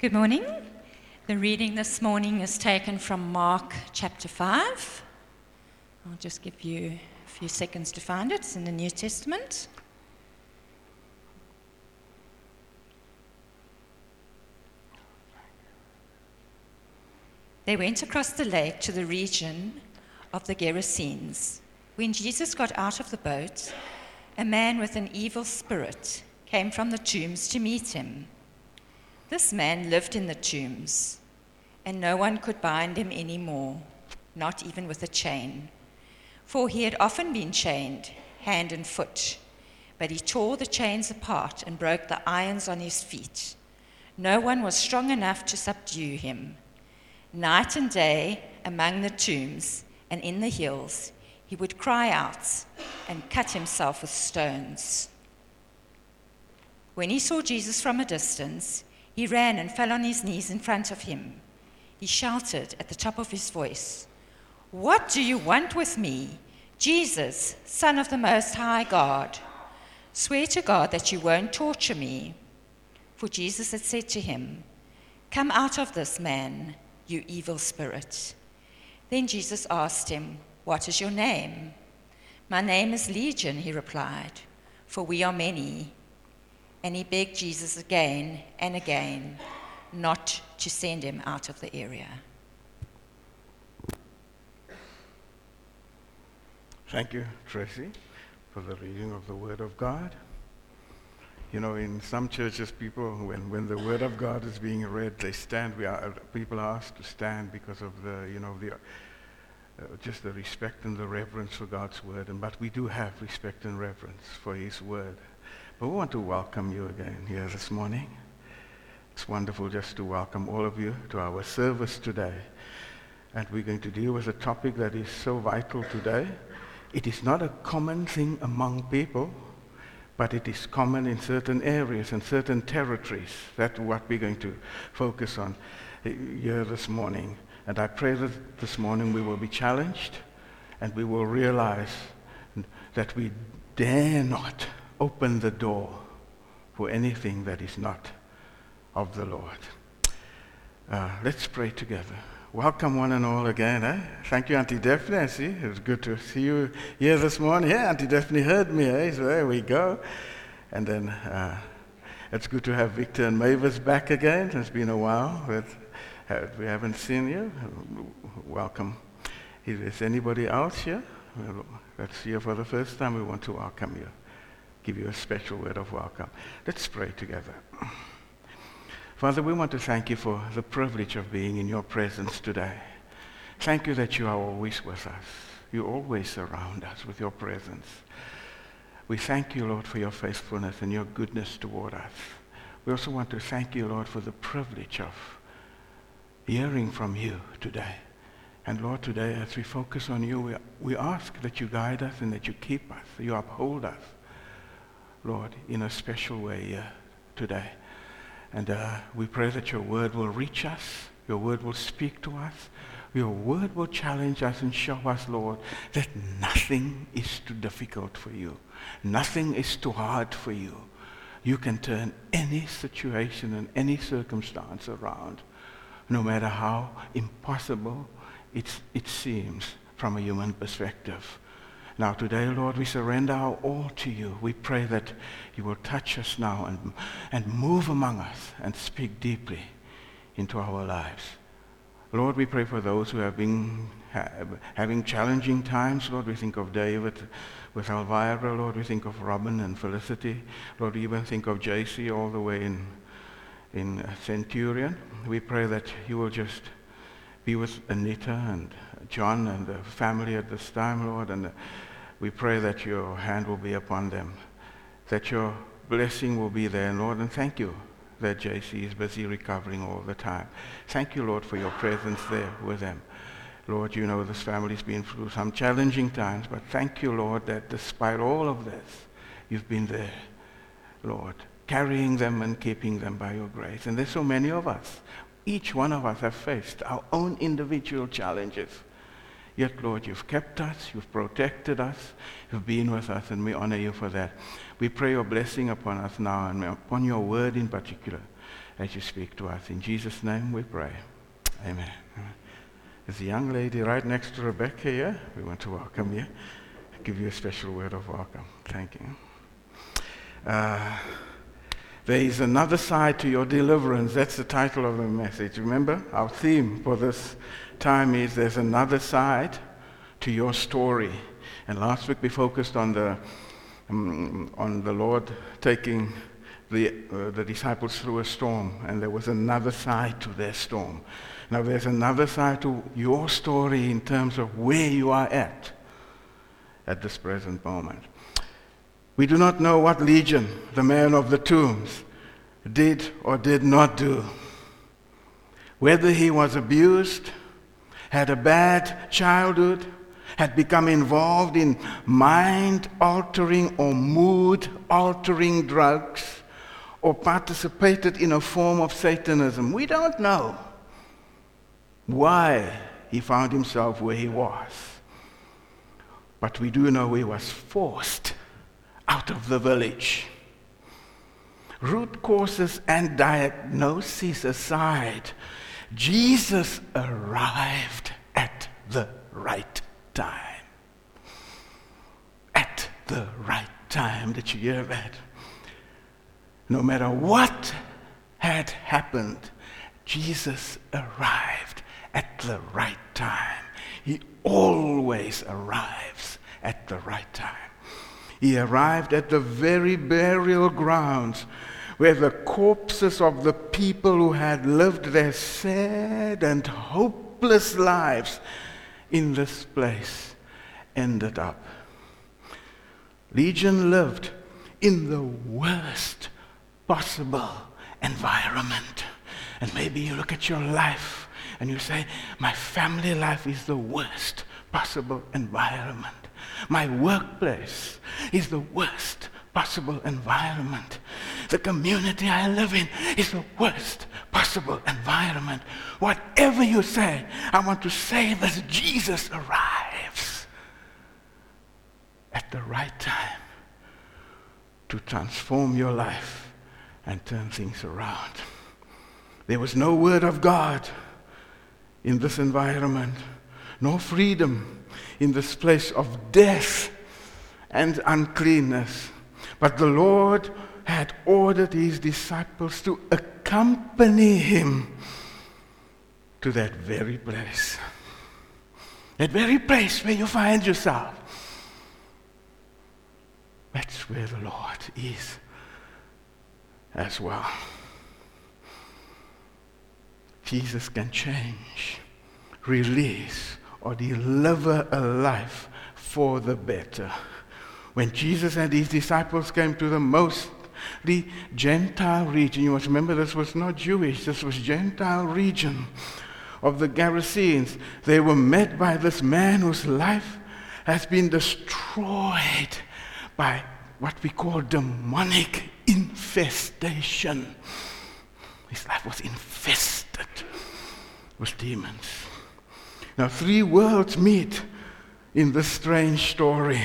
Good morning. The reading this morning is taken from Mark chapter 5. I'll just give you a few seconds to find it. It's in the New Testament. They went across the lake to the region of the Gerasenes. When Jesus got out of the boat, a man with an evil spirit came from the tombs to meet him. This man lived in the tombs, and no one could bind him any more, not even with a chain. For he had often been chained, hand and foot, but he tore the chains apart and broke the irons on his feet. No one was strong enough to subdue him. Night and day, among the tombs and in the hills, he would cry out and cut himself with stones. When he saw Jesus from a distance, he ran and fell on his knees in front of him. He shouted at the top of his voice, What do you want with me, Jesus, Son of the Most High God? Swear to God that you won't torture me. For Jesus had said to him, Come out of this man, you evil spirit. Then Jesus asked him, What is your name? My name is Legion, he replied, for we are many. And he begged Jesus again and again not to send him out of the area. Thank you, Tracy, for the reading of the Word of God. You know, in some churches, people, when, when the Word of God is being read, they stand. We are, people are asked to stand because of the, you know, the, uh, just the respect and the reverence for God's Word. And, but we do have respect and reverence for His Word. But we want to welcome you again here this morning. It's wonderful just to welcome all of you to our service today. And we're going to deal with a topic that is so vital today. It is not a common thing among people, but it is common in certain areas and certain territories. That's what we're going to focus on here this morning. And I pray that this morning we will be challenged and we will realize that we dare not open the door for anything that is not of the Lord. Uh, let's pray together. Welcome one and all again. Eh? Thank you, Auntie Daphne. I see it was good to see you here this morning. Yeah, Auntie Daphne heard me. Eh? So there we go. And then uh, it's good to have Victor and Mavis back again. It's been a while that uh, we haven't seen you. Welcome. If there's anybody else here that's here for the first time, we want to welcome you give you a special word of welcome. Let's pray together. Father, we want to thank you for the privilege of being in your presence today. Thank you that you are always with us. You always surround us with your presence. We thank you, Lord, for your faithfulness and your goodness toward us. We also want to thank you, Lord, for the privilege of hearing from you today. And Lord, today as we focus on you, we, we ask that you guide us and that you keep us, you uphold us. Lord, in a special way uh, today. And uh, we pray that your word will reach us, your word will speak to us, your word will challenge us and show us, Lord, that nothing is too difficult for you. Nothing is too hard for you. You can turn any situation and any circumstance around, no matter how impossible it seems from a human perspective. Now, today, Lord, we surrender our all to you. We pray that you will touch us now and, and move among us and speak deeply into our lives. Lord, we pray for those who have been ha- having challenging times. Lord, we think of David with Elvira. Lord, we think of Robin and Felicity. Lord, we even think of JC all the way in, in Centurion. We pray that you will just be with Anita and John and the family at this time, Lord, and we pray that your hand will be upon them, that your blessing will be there, Lord, and thank you that JC is busy recovering all the time. Thank you, Lord, for your presence there with them. Lord, you know this family's been through some challenging times, but thank you, Lord, that despite all of this, you've been there, Lord, carrying them and keeping them by your grace. And there's so many of us. Each one of us have faced our own individual challenges. Yet, Lord, you've kept us, you've protected us, you've been with us, and we honor you for that. We pray your blessing upon us now and upon your word in particular as you speak to us. In Jesus' name we pray. Amen. There's a young lady right next to Rebecca here. We want to welcome you. Give you a special word of welcome. Thank you. Uh, there is another side to your deliverance. That's the title of the message. Remember, our theme for this time is there's another side to your story. And last week we focused on the, um, on the Lord taking the, uh, the disciples through a storm, and there was another side to their storm. Now there's another side to your story in terms of where you are at at this present moment. We do not know what Legion, the man of the tombs, did or did not do. Whether he was abused, had a bad childhood, had become involved in mind altering or mood altering drugs, or participated in a form of Satanism. We don't know why he found himself where he was. But we do know he was forced out of the village. Root causes and diagnoses aside, Jesus arrived at the right time. At the right time. Did you hear that? No matter what had happened, Jesus arrived at the right time. He always arrives at the right time. He arrived at the very burial grounds where the corpses of the people who had lived their sad and hopeless lives in this place ended up. Legion lived in the worst possible environment. And maybe you look at your life and you say, My family life is the worst possible environment. My workplace is the worst possible environment. The community I live in is the worst possible environment. Whatever you say, I want to say that Jesus arrives at the right time to transform your life and turn things around. There was no word of God in this environment, no freedom in this place of death and uncleanness. But the Lord had ordered his disciples to accompany him to that very place. That very place where you find yourself. That's where the Lord is as well. Jesus can change, release, or deliver a life for the better. When Jesus and his disciples came to the mostly Gentile region, you must remember this was not Jewish, this was Gentile region of the Gerasenes. They were met by this man whose life has been destroyed by what we call demonic infestation. His life was infested with demons. Now, three worlds meet in this strange story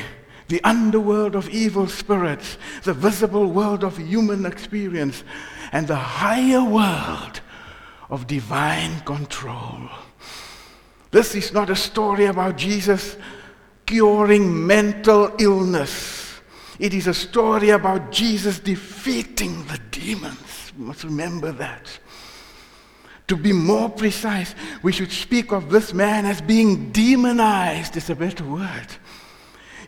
the underworld of evil spirits, the visible world of human experience, and the higher world of divine control. This is not a story about Jesus curing mental illness. It is a story about Jesus defeating the demons. We must remember that. To be more precise, we should speak of this man as being demonized, is a better word.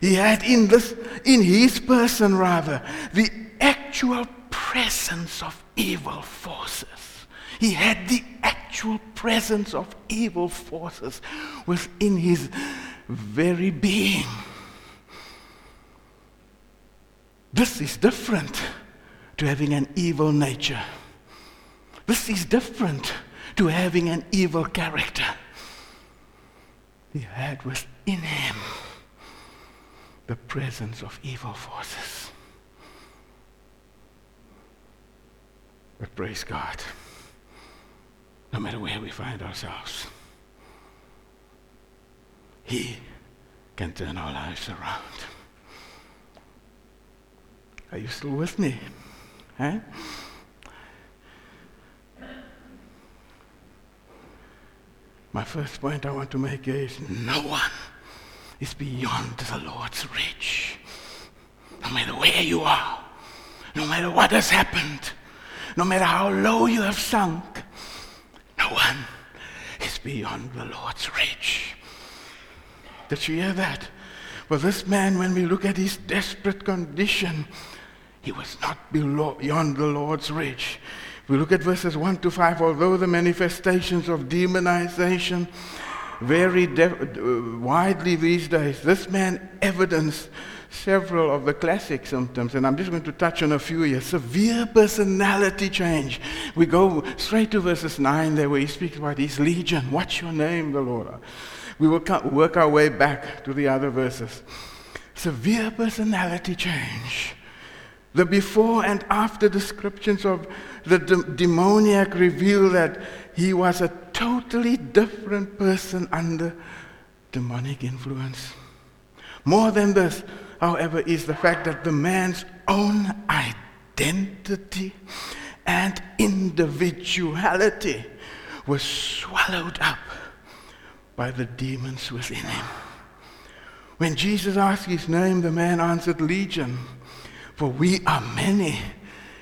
He had in this, in his person rather, the actual presence of evil forces. He had the actual presence of evil forces within his very being. This is different to having an evil nature. This is different to having an evil character. He had within him the presence of evil forces. But praise God, no matter where we find ourselves, He can turn our lives around. Are you still with me? Huh? My first point I want to make is no one is beyond the Lord's reach. No matter where you are, no matter what has happened, no matter how low you have sunk, no one is beyond the Lord's reach. Did you hear that? Well, this man, when we look at his desperate condition, he was not beyond the Lord's reach. We look at verses 1 to 5. Although the manifestations of demonization vary de- uh, widely these days, this man evidenced several of the classic symptoms, and I'm just going to touch on a few here. Severe personality change. We go straight to verses 9 there where he speaks about his legion. What's your name, the Lord? We will work our way back to the other verses. Severe personality change. The before and after descriptions of the de- demoniac revealed that he was a totally different person under demonic influence. More than this, however, is the fact that the man's own identity and individuality was swallowed up by the demons within him. When Jesus asked his name, the man answered, Legion, for we are many.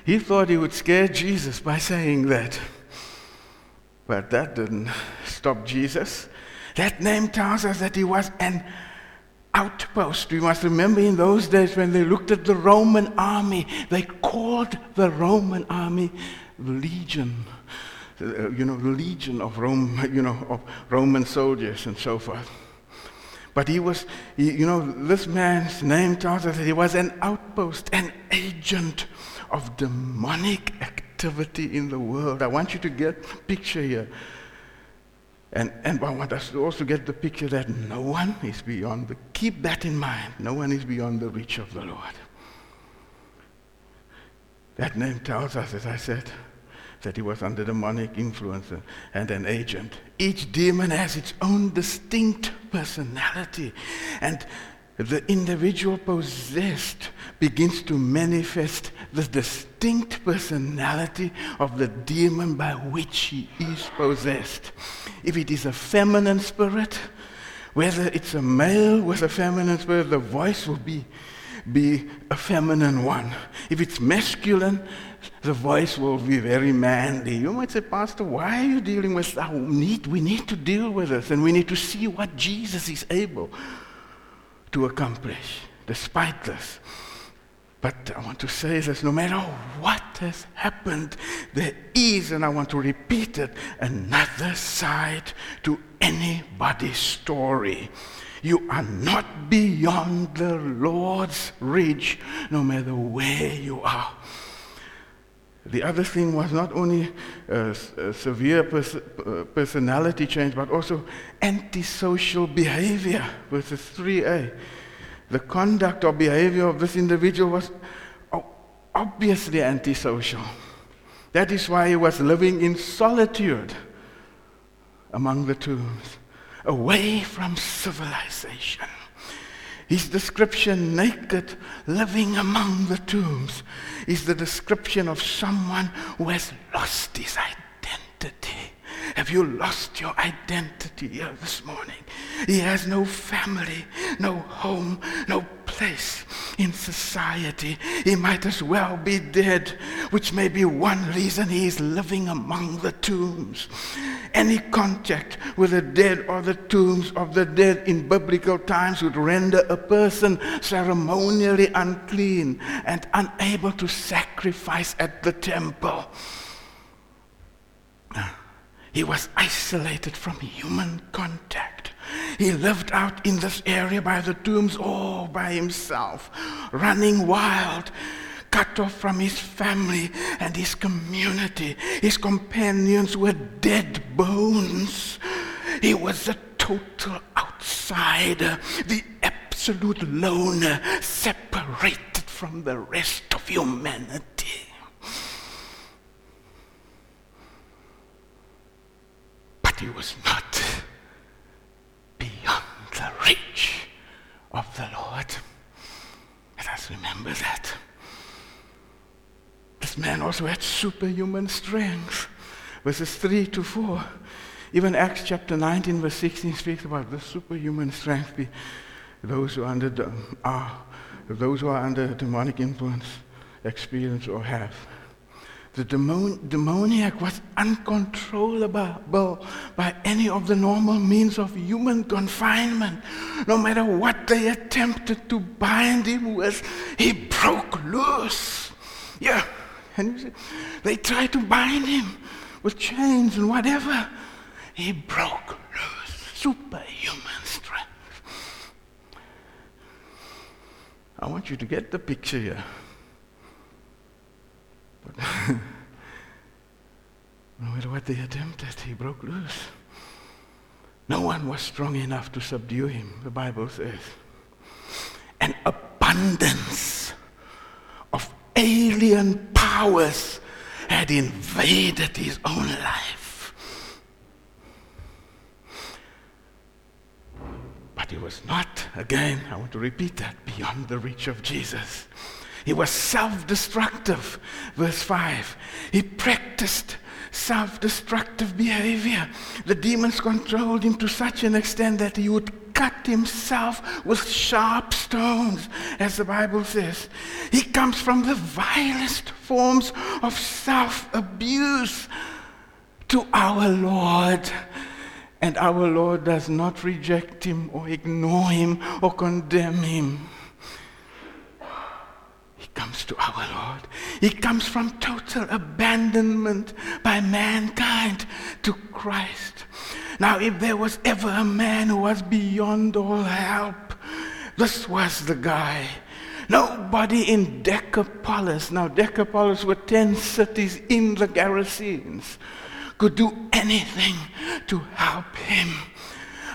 He thought he would scare Jesus by saying that. But that didn't stop Jesus. That name tells us that he was an outpost. We must remember in those days when they looked at the Roman army, they called the Roman army the legion. Uh, you know, the legion of Rome, you know, of Roman soldiers and so forth. But he was, he, you know, this man's name tells us that he was an outpost, an agent of demonic activity in the world. I want you to get picture here. And, and I want us to also get the picture that no one is beyond the, keep that in mind. No one is beyond the reach of the Lord. That name tells us, as I said, that he was under demonic influence and an agent. Each demon has its own distinct personality. And the individual possessed begins to manifest the distinct personality of the demon by which he is possessed. If it is a feminine spirit, whether it's a male with a feminine spirit, the voice will be, be a feminine one. If it's masculine, the voice will be very manly. You might say, Pastor, why are you dealing with that? We need, we need to deal with this, and we need to see what Jesus is able to accomplish despite this. But I want to say this no matter what has happened, there is, and I want to repeat it, another side to anybody's story. You are not beyond the Lord's reach, no matter where you are. The other thing was not only a, a severe pers- uh, personality change, but also antisocial behavior, verses 3a. The conduct or behavior of this individual was obviously antisocial. That is why he was living in solitude among the tombs, away from civilization. His description, naked, living among the tombs, is the description of someone who has lost his identity. Have you lost your identity here this morning? He has no family, no home, no place in society. He might as well be dead, which may be one reason he is living among the tombs. Any contact with the dead or the tombs of the dead in biblical times would render a person ceremonially unclean and unable to sacrifice at the temple. He was isolated from human contact. He lived out in this area by the tombs all by himself, running wild, cut off from his family and his community. His companions were dead bones. He was a total outsider, the absolute loner, separated from the rest of humanity. But he was not beyond the reach of the Lord. Let us remember that. This man also had superhuman strength. Verses 3 to 4. Even Acts chapter 19, verse 16 speaks about the superhuman strength be- those who are under the, are, those who are under demonic influence experience or have. The demon, demoniac was uncontrollable by any of the normal means of human confinement. No matter what they attempted to bind him with, he broke loose. Yeah, and they tried to bind him with chains and whatever. He broke loose. Superhuman strength. I want you to get the picture here. But no matter what they attempted, he broke loose. No one was strong enough to subdue him, the Bible says. An abundance of alien powers had invaded his own life. But he was not, again, I want to repeat that, beyond the reach of Jesus. He was self destructive. Verse 5. He practiced self destructive behavior. The demons controlled him to such an extent that he would cut himself with sharp stones, as the Bible says. He comes from the vilest forms of self abuse to our Lord. And our Lord does not reject him or ignore him or condemn him comes to our Lord. He comes from total abandonment by mankind to Christ. Now, if there was ever a man who was beyond all help, this was the guy. Nobody in Decapolis, now Decapolis were 10 cities in the Gerasenes, could do anything to help him.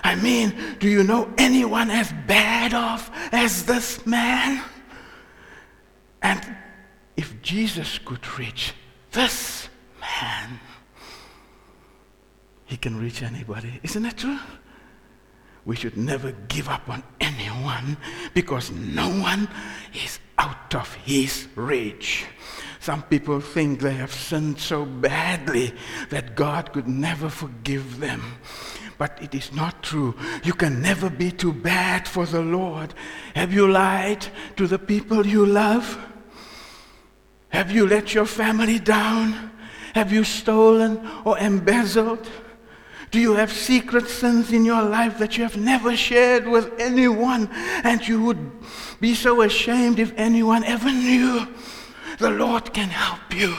I mean, do you know anyone as bad off as this man? And if Jesus could reach this man, he can reach anybody. Isn't that true? We should never give up on anyone because no one is out of his reach. Some people think they have sinned so badly that God could never forgive them. But it is not true. You can never be too bad for the Lord. Have you lied to the people you love? Have you let your family down? Have you stolen or embezzled? Do you have secret sins in your life that you have never shared with anyone and you would be so ashamed if anyone ever knew? The Lord can help you.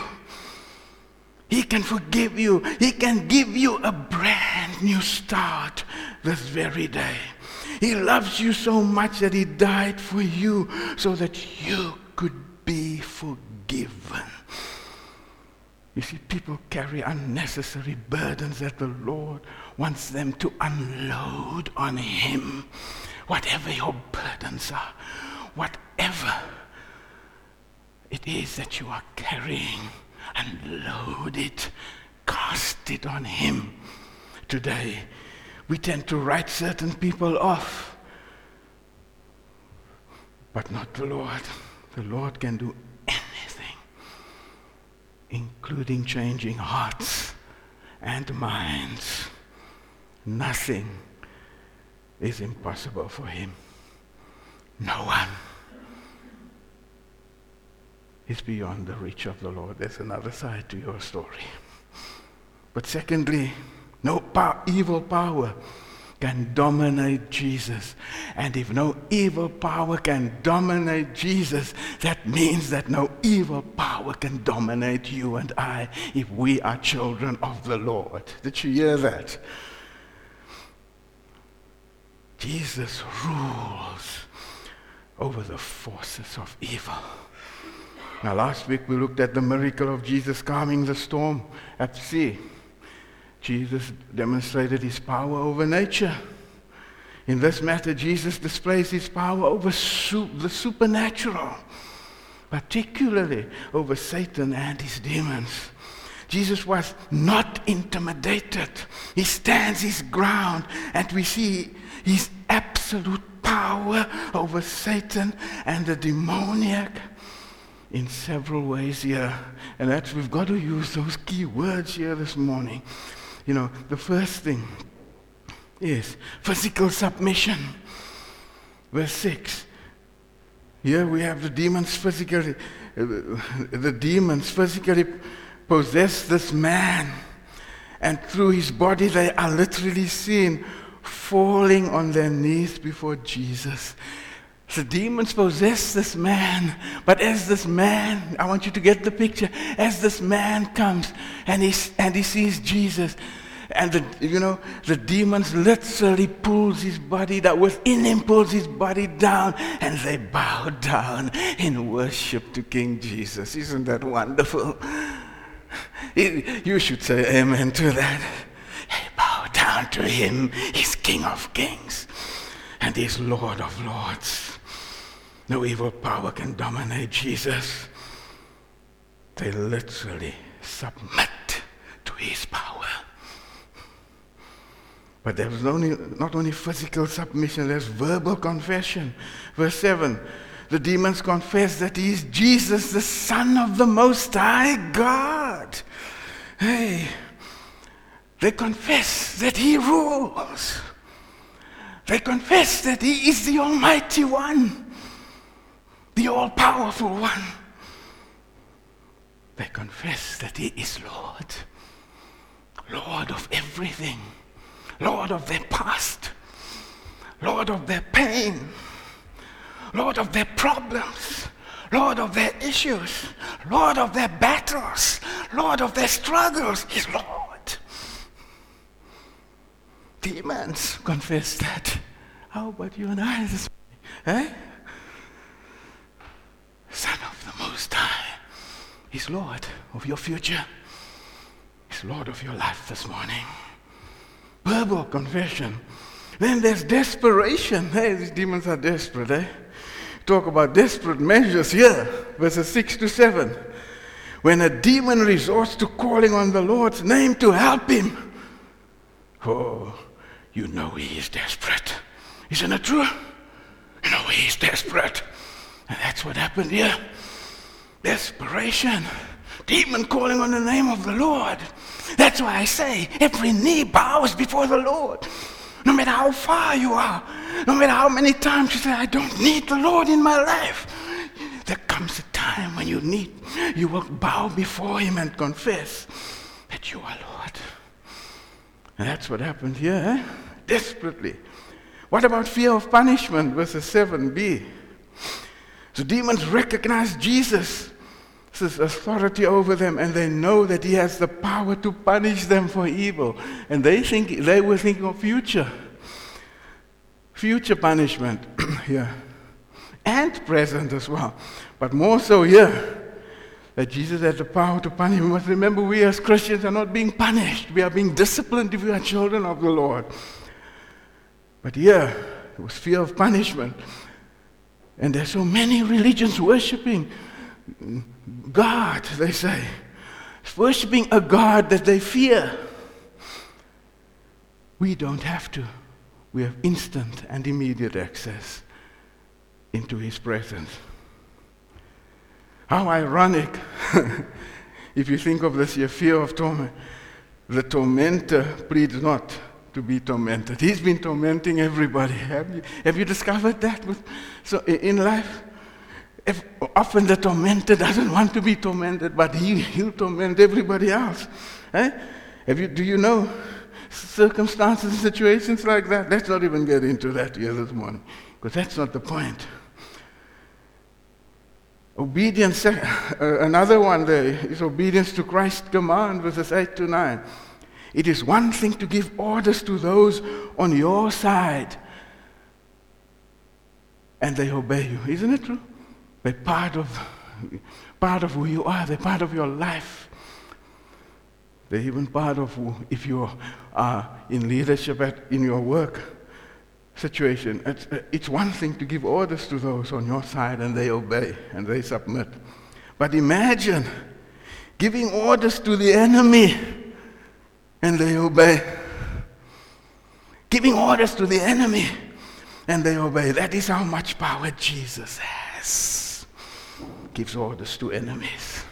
He can forgive you. He can give you a brand new start this very day. He loves you so much that He died for you so that you could be forgiven given. You see, people carry unnecessary burdens that the Lord wants them to unload on Him. Whatever your burdens are, whatever it is that you are carrying, unload it, cast it on Him. Today, we tend to write certain people off, but not the Lord. The Lord can do including changing hearts and minds. Nothing is impossible for him. No one is beyond the reach of the Lord. There's another side to your story. But secondly, no evil power can dominate Jesus. And if no evil power can dominate Jesus, that means that no evil power can dominate you and I if we are children of the Lord. Did you hear that? Jesus rules over the forces of evil. Now, last week we looked at the miracle of Jesus calming the storm at sea. Jesus demonstrated his power over nature. In this matter, Jesus displays his power over su- the supernatural, particularly over Satan and his demons. Jesus was not intimidated. He stands his ground, and we see his absolute power over Satan and the demoniac in several ways here. And that's, we've got to use those key words here this morning. You know, the first thing is physical submission. Verse 6. Here we have the demons physically, uh, the demons physically possess this man. And through his body, they are literally seen falling on their knees before Jesus. The demons possess this man, but as this man, I want you to get the picture, as this man comes and he, and he sees Jesus, and the, you know, the demons literally pulls his body down, within him pulls his body down, and they bow down in worship to King Jesus. Isn't that wonderful? You should say amen to that. They bow down to him. He's King of kings and he's Lord of lords. No evil power can dominate Jesus. They literally submit to his power. But there's only, not only physical submission, there's verbal confession. Verse 7 the demons confess that he is Jesus, the Son of the Most High God. Hey, they confess that he rules. They confess that he is the Almighty One, the All Powerful One. They confess that he is Lord, Lord of everything, Lord of their past, Lord of their pain Lord of their problems, Lord of their issues, Lord of their battles, Lord of their struggles. He's Lord. Demons confess that. How about you and I? Eh? Son of the Most High. He's Lord of your future. He's Lord of your life this morning. Verbal confession. Then there's desperation. Hey, these demons are desperate, eh? talk about desperate measures here, verses 6 to 7. When a demon resorts to calling on the Lord's name to help him, oh, you know he is desperate. Isn't it true? You know he is desperate. And that's what happened here. Desperation. Demon calling on the name of the Lord. That's why I say every knee bows before the Lord. No matter how far you are, no matter how many times you say, I don't need the Lord in my life, there comes a time when you need, you will bow before Him and confess that you are Lord. And that's what happened here, eh? desperately. What about fear of punishment, verses 7b? The demons recognize Jesus authority over them, and they know that he has the power to punish them for evil. And they think they were thinking of future. Future punishment here. And present as well. But more so here. That Jesus has the power to punish. We must remember we as Christians are not being punished. We are being disciplined if we are children of the Lord. But here, it was fear of punishment. And there's so many religions worshiping God, they say. Worshipping a God that they fear. We don't have to. We have instant and immediate access into His presence. How ironic if you think of this, your fear of torment. The tormentor pleads not to be tormented. He's been tormenting everybody. Have you, have you discovered that so in life? If often the tormentor doesn't want to be tormented, but he, he'll torment everybody else. Eh? Have you, do you know circumstances and situations like that? Let's not even get into that here this morning, because that's not the point. Obedience, uh, another one there is obedience to Christ's command, verses 8 to 9. It is one thing to give orders to those on your side, and they obey you. Isn't it true? They're part of, part of who you are. They're part of your life. They're even part of who, if you are in leadership at, in your work situation. It's, it's one thing to give orders to those on your side and they obey and they submit. But imagine giving orders to the enemy and they obey. Giving orders to the enemy and they obey. That is how much power Jesus has gives orders to enemies.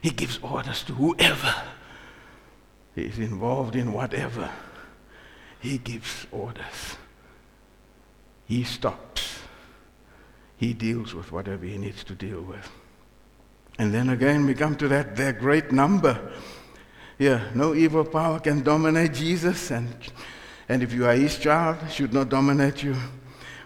He gives orders to whoever is involved in whatever, he gives orders. He stops. He deals with whatever he needs to deal with. And then again, we come to that their great number. Yeah, no evil power can dominate Jesus, and, and if you are his child, should not dominate you.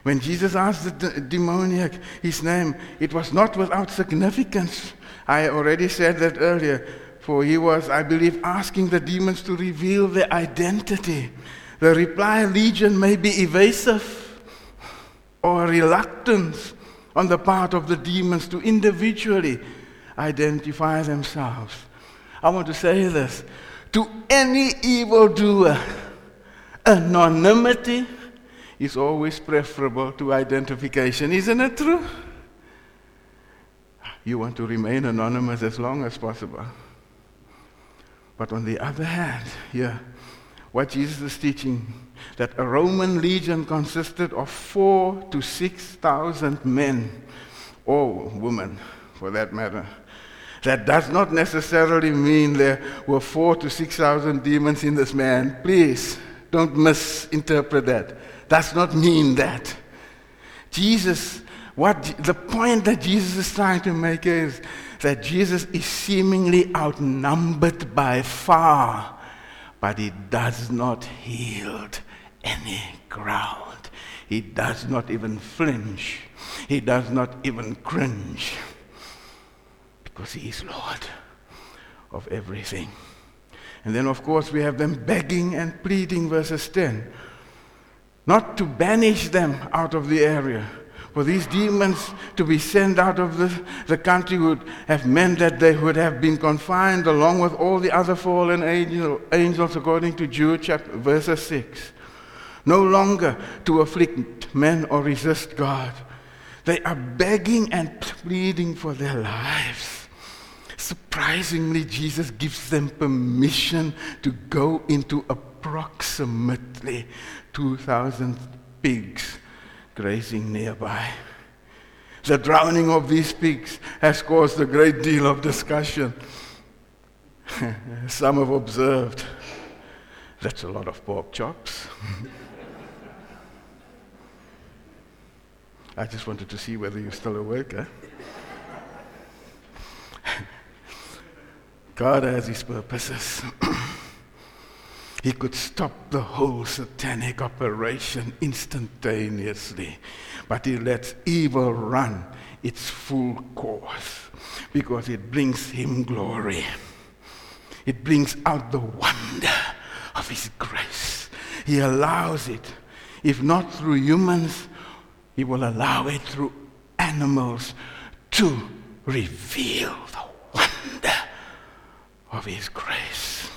When Jesus asked the demoniac his name, it was not without significance. I already said that earlier, for he was, I believe, asking the demons to reveal their identity. The reply, Legion, may be evasive or reluctance on the part of the demons to individually identify themselves. I want to say this to any evildoer, anonymity is always preferable to identification. Isn't it true? You want to remain anonymous as long as possible. But on the other hand, yeah, what Jesus is teaching, that a Roman legion consisted of four to six thousand men, or women for that matter. That does not necessarily mean there were four to six thousand demons in this man. Please don't misinterpret that. Does not mean that. Jesus, what the point that Jesus is trying to make is that Jesus is seemingly outnumbered by far, but he does not yield any ground. He does not even flinch. He does not even cringe because he is Lord of everything. And then, of course, we have them begging and pleading, verses 10, not to banish them out of the area. For these demons to be sent out of the, the country would have meant that they would have been confined along with all the other fallen angel, angels, according to Jude chapter, verse 6. No longer to afflict men or resist God. They are begging and pleading for their lives. Surprisingly, Jesus gives them permission to go into approximately 2,000 pigs grazing nearby. The drowning of these pigs has caused a great deal of discussion. Some have observed that's a lot of pork chops. I just wanted to see whether you're still awake. Eh? God has his purposes. he could stop the whole satanic operation instantaneously, but he lets evil run its full course because it brings him glory. It brings out the wonder of his grace. He allows it. If not through humans, he will allow it through animals to reveal of His grace.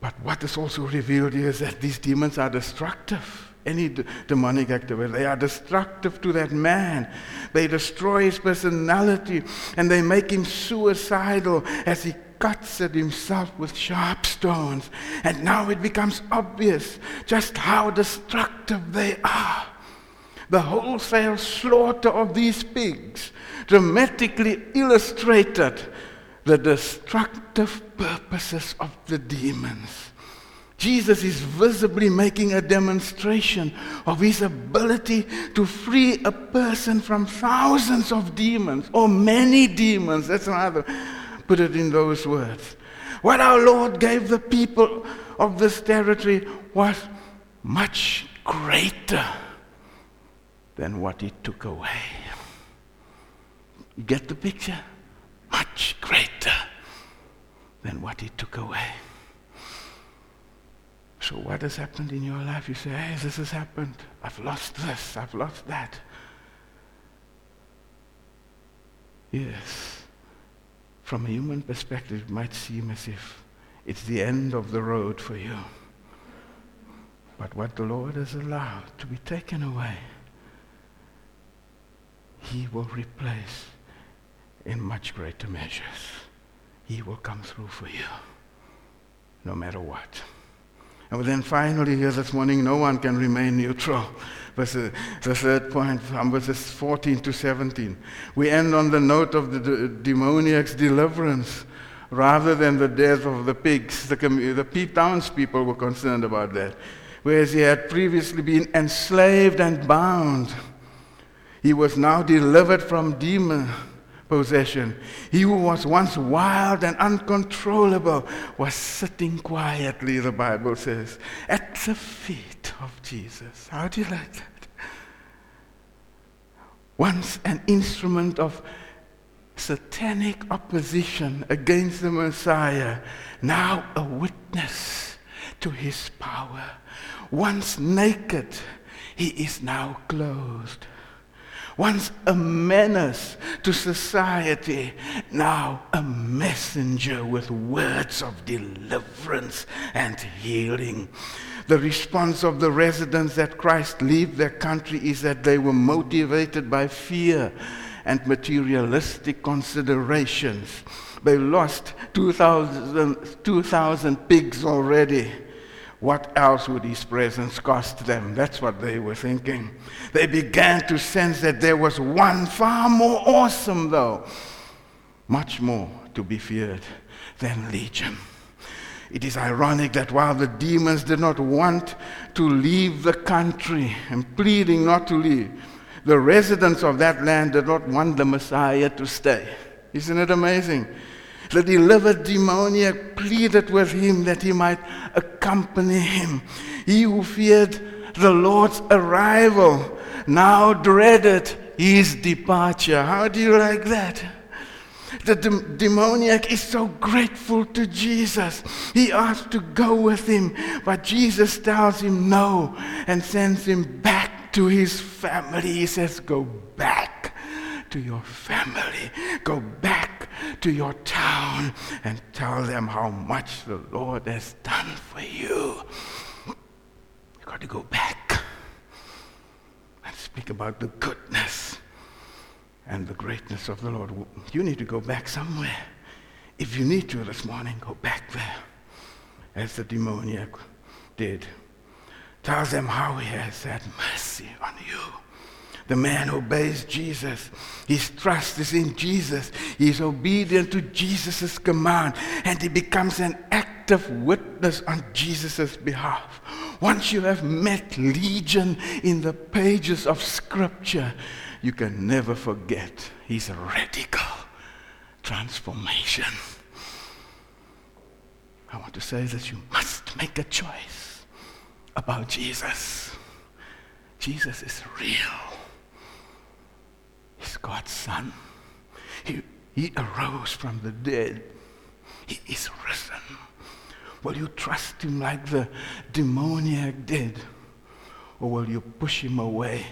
But what is also revealed here is that these demons are destructive. Any d- demonic activity, they are destructive to that man. They destroy his personality and they make him suicidal as he cuts at himself with sharp stones. And now it becomes obvious just how destructive they are. The wholesale slaughter of these pigs dramatically illustrated the destructive purposes of the demons. Jesus is visibly making a demonstration of his ability to free a person from thousands of demons, or many demons. That's another, put it in those words. What our Lord gave the people of this territory was much greater than what he took away. Get the picture? Much greater than what he took away. So, what has happened in your life? You say, hey, this has happened. I've lost this. I've lost that. Yes. From a human perspective, it might seem as if it's the end of the road for you. But what the Lord has allowed to be taken away, He will replace in much greater measures. He will come through for you, no matter what. And then finally, here this morning, no one can remain neutral. Verse, the third point from verses 14 to 17. We end on the note of the demoniac's deliverance rather than the death of the pigs. The, the townspeople were concerned about that. Whereas he had previously been enslaved and bound, he was now delivered from demon possession. He who was once wild and uncontrollable was sitting quietly, the Bible says, at the feet of Jesus. How do you like that? Once an instrument of satanic opposition against the Messiah, now a witness to his power. Once naked, he is now clothed. Once a menace to society, now a messenger with words of deliverance and healing. The response of the residents that Christ leave their country is that they were motivated by fear and materialistic considerations. They lost 2,000, 2,000 pigs already. What else would his presence cost them? That's what they were thinking. They began to sense that there was one far more awesome, though, much more to be feared than Legion. It is ironic that while the demons did not want to leave the country and pleading not to leave, the residents of that land did not want the Messiah to stay. Isn't it amazing? The delivered demoniac pleaded with him that he might accompany him. He who feared the Lord's arrival now dreaded his departure. How do you like that? The de- demoniac is so grateful to Jesus. He asks to go with him, but Jesus tells him no and sends him back to his family. He says, Go back to your family. Go back to your town and tell them how much the Lord has done for you. You've got to go back and speak about the goodness and the greatness of the Lord. You need to go back somewhere. If you need to this morning, go back there, as the demoniac did Tell them how he has had mercy on you. The man obeys Jesus. His trust is in Jesus. He is obedient to Jesus' command, and he becomes an active witness on Jesus' behalf. Once you have met Legion in the pages of Scripture, you can never forget his radical transformation. I want to say that you must make a choice about Jesus. Jesus is real. He's God's Son. He, he arose from the dead. He is risen. Will you trust him like the demoniac did? Or will you push him away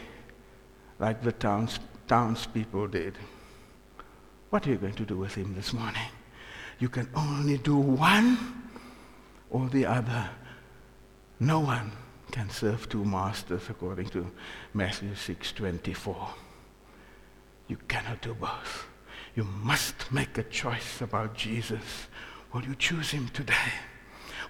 like the towns, townspeople did? What are you going to do with him this morning? You can only do one or the other. No one can serve two masters according to Matthew 6:24. You cannot do both. You must make a choice about Jesus. Will you choose him today?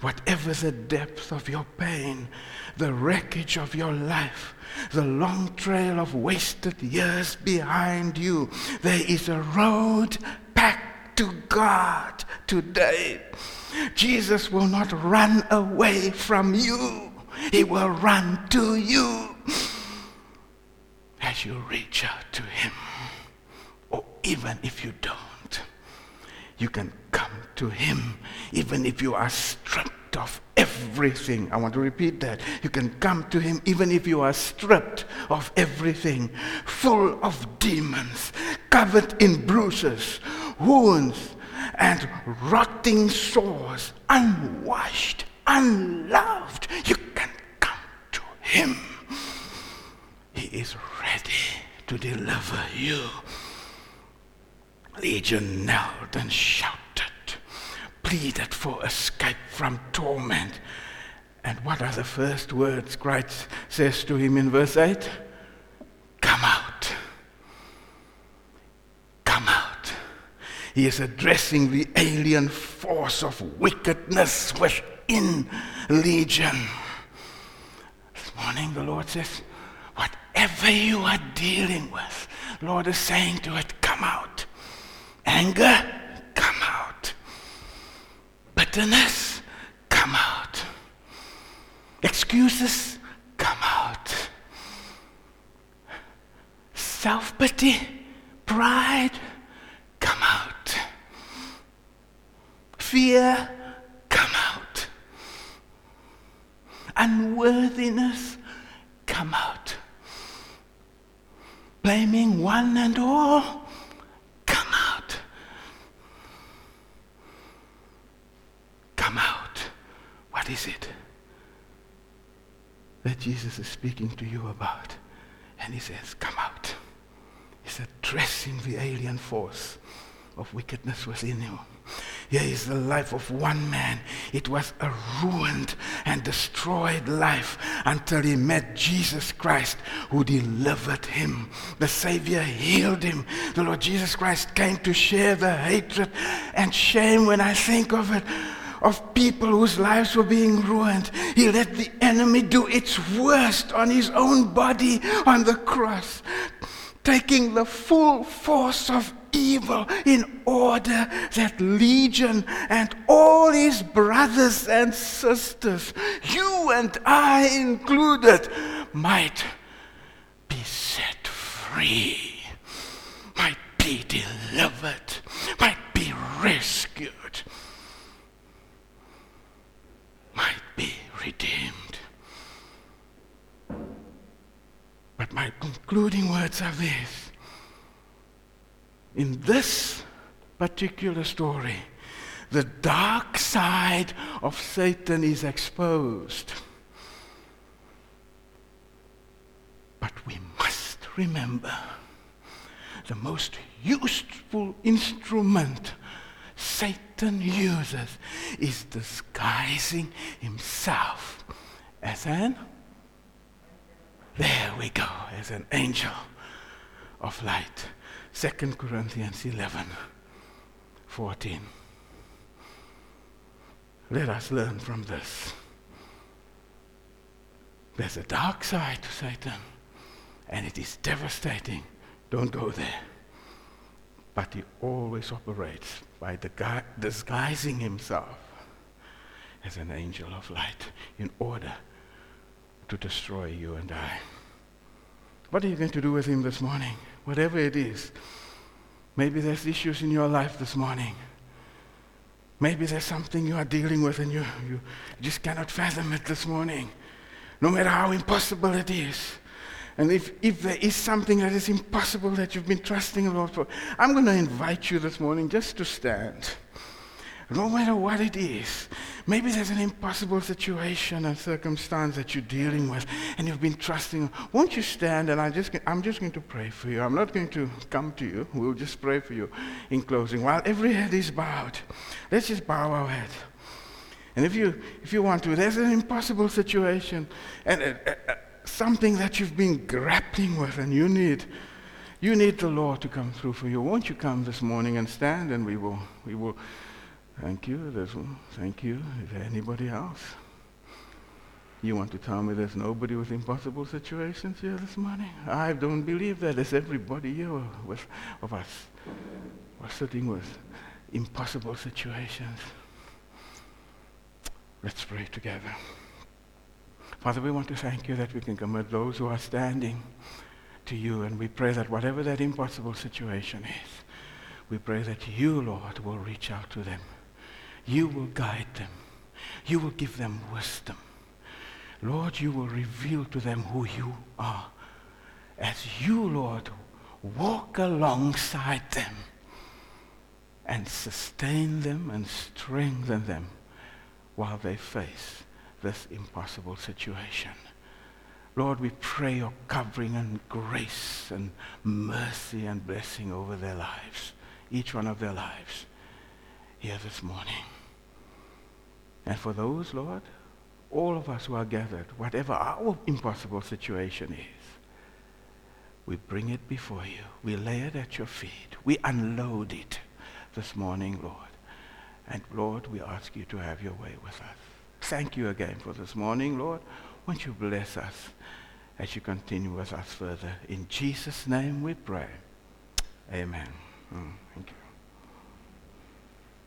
Whatever the depth of your pain, the wreckage of your life, the long trail of wasted years behind you, there is a road back to God today. Jesus will not run away from you. He will run to you as you reach out to him. Or even if you don't, you can come to him even if you are stripped of everything. I want to repeat that. You can come to him even if you are stripped of everything, full of demons, covered in bruises, wounds, and rotting sores, unwashed, unloved. You can come to him. He is ready to deliver you. Legion knelt and shouted, pleaded for escape from torment. And what are the first words Christ says to him in verse 8? Come out. Come out. He is addressing the alien force of wickedness within Legion. This morning, the Lord says, whatever you are dealing with, Lord is saying to it, come out. Anger, come out. bitterness, come out. Excuses, come out. Self pity, pride, come out. Fear, come out. Unworthiness, come out. Blaming one and all, come out. Come out. What is it that Jesus is speaking to you about? And he says, Come out. He's addressing the alien force of wickedness within you. Here is the life of one man. It was a ruined and destroyed life until he met Jesus Christ who delivered him. The Savior healed him. The Lord Jesus Christ came to share the hatred and shame when I think of it of people whose lives were being ruined. He let the enemy do its worst on his own body on the cross, taking the full force of evil in order that Legion and all his brothers and sisters, you and I included, might be set free, might be delivered, might be rescued, might be redeemed. But my concluding words are this. in this particular story, the dark side of Satan is exposed. But we must remember the most useful instrument Satan uses is disguising himself as an, there we go, as an angel of light. 2 Corinthians 11 14. Let us learn from this. There's a dark side to Satan, and it is devastating. Don't go there. But he always operates by disguising himself as an angel of light in order to destroy you and I. What are you going to do with him this morning? whatever it is. Maybe there's issues in your life this morning. Maybe there's something you are dealing with and you, you just cannot fathom it this morning, no matter how impossible it is. And if, if there is something that is impossible that you've been trusting the Lord for, I'm going to invite you this morning just to stand no matter what it is. Maybe there's an impossible situation and circumstance that you're dealing with and you've been trusting. Won't you stand and I just, I'm just going to pray for you. I'm not going to come to you. We'll just pray for you in closing. While every head is bowed, let's just bow our head. And if you, if you want to, there's an impossible situation and uh, uh, uh something that you've been grappling with and you need, you need the Lord to come through for you. Won't you come this morning and stand and we will, we will Thank you. There's. Thank you. Is there anybody else? You want to tell me there's nobody with impossible situations here this morning? I don't believe that. There's everybody here with, of us. We're sitting with impossible situations. Let's pray together. Father, we want to thank you that we can commit those who are standing to you, and we pray that whatever that impossible situation is, we pray that you, Lord, will reach out to them you will guide them. You will give them wisdom. Lord, you will reveal to them who you are. As you, Lord, walk alongside them and sustain them and strengthen them while they face this impossible situation. Lord, we pray your covering and grace and mercy and blessing over their lives, each one of their lives, here this morning. And for those, Lord, all of us who are gathered, whatever our impossible situation is, we bring it before you. We lay it at your feet. We unload it this morning, Lord. And Lord, we ask you to have your way with us. Thank you again for this morning, Lord. Won't you bless us as you continue with us further? In Jesus' name we pray. Amen. Mm, thank you.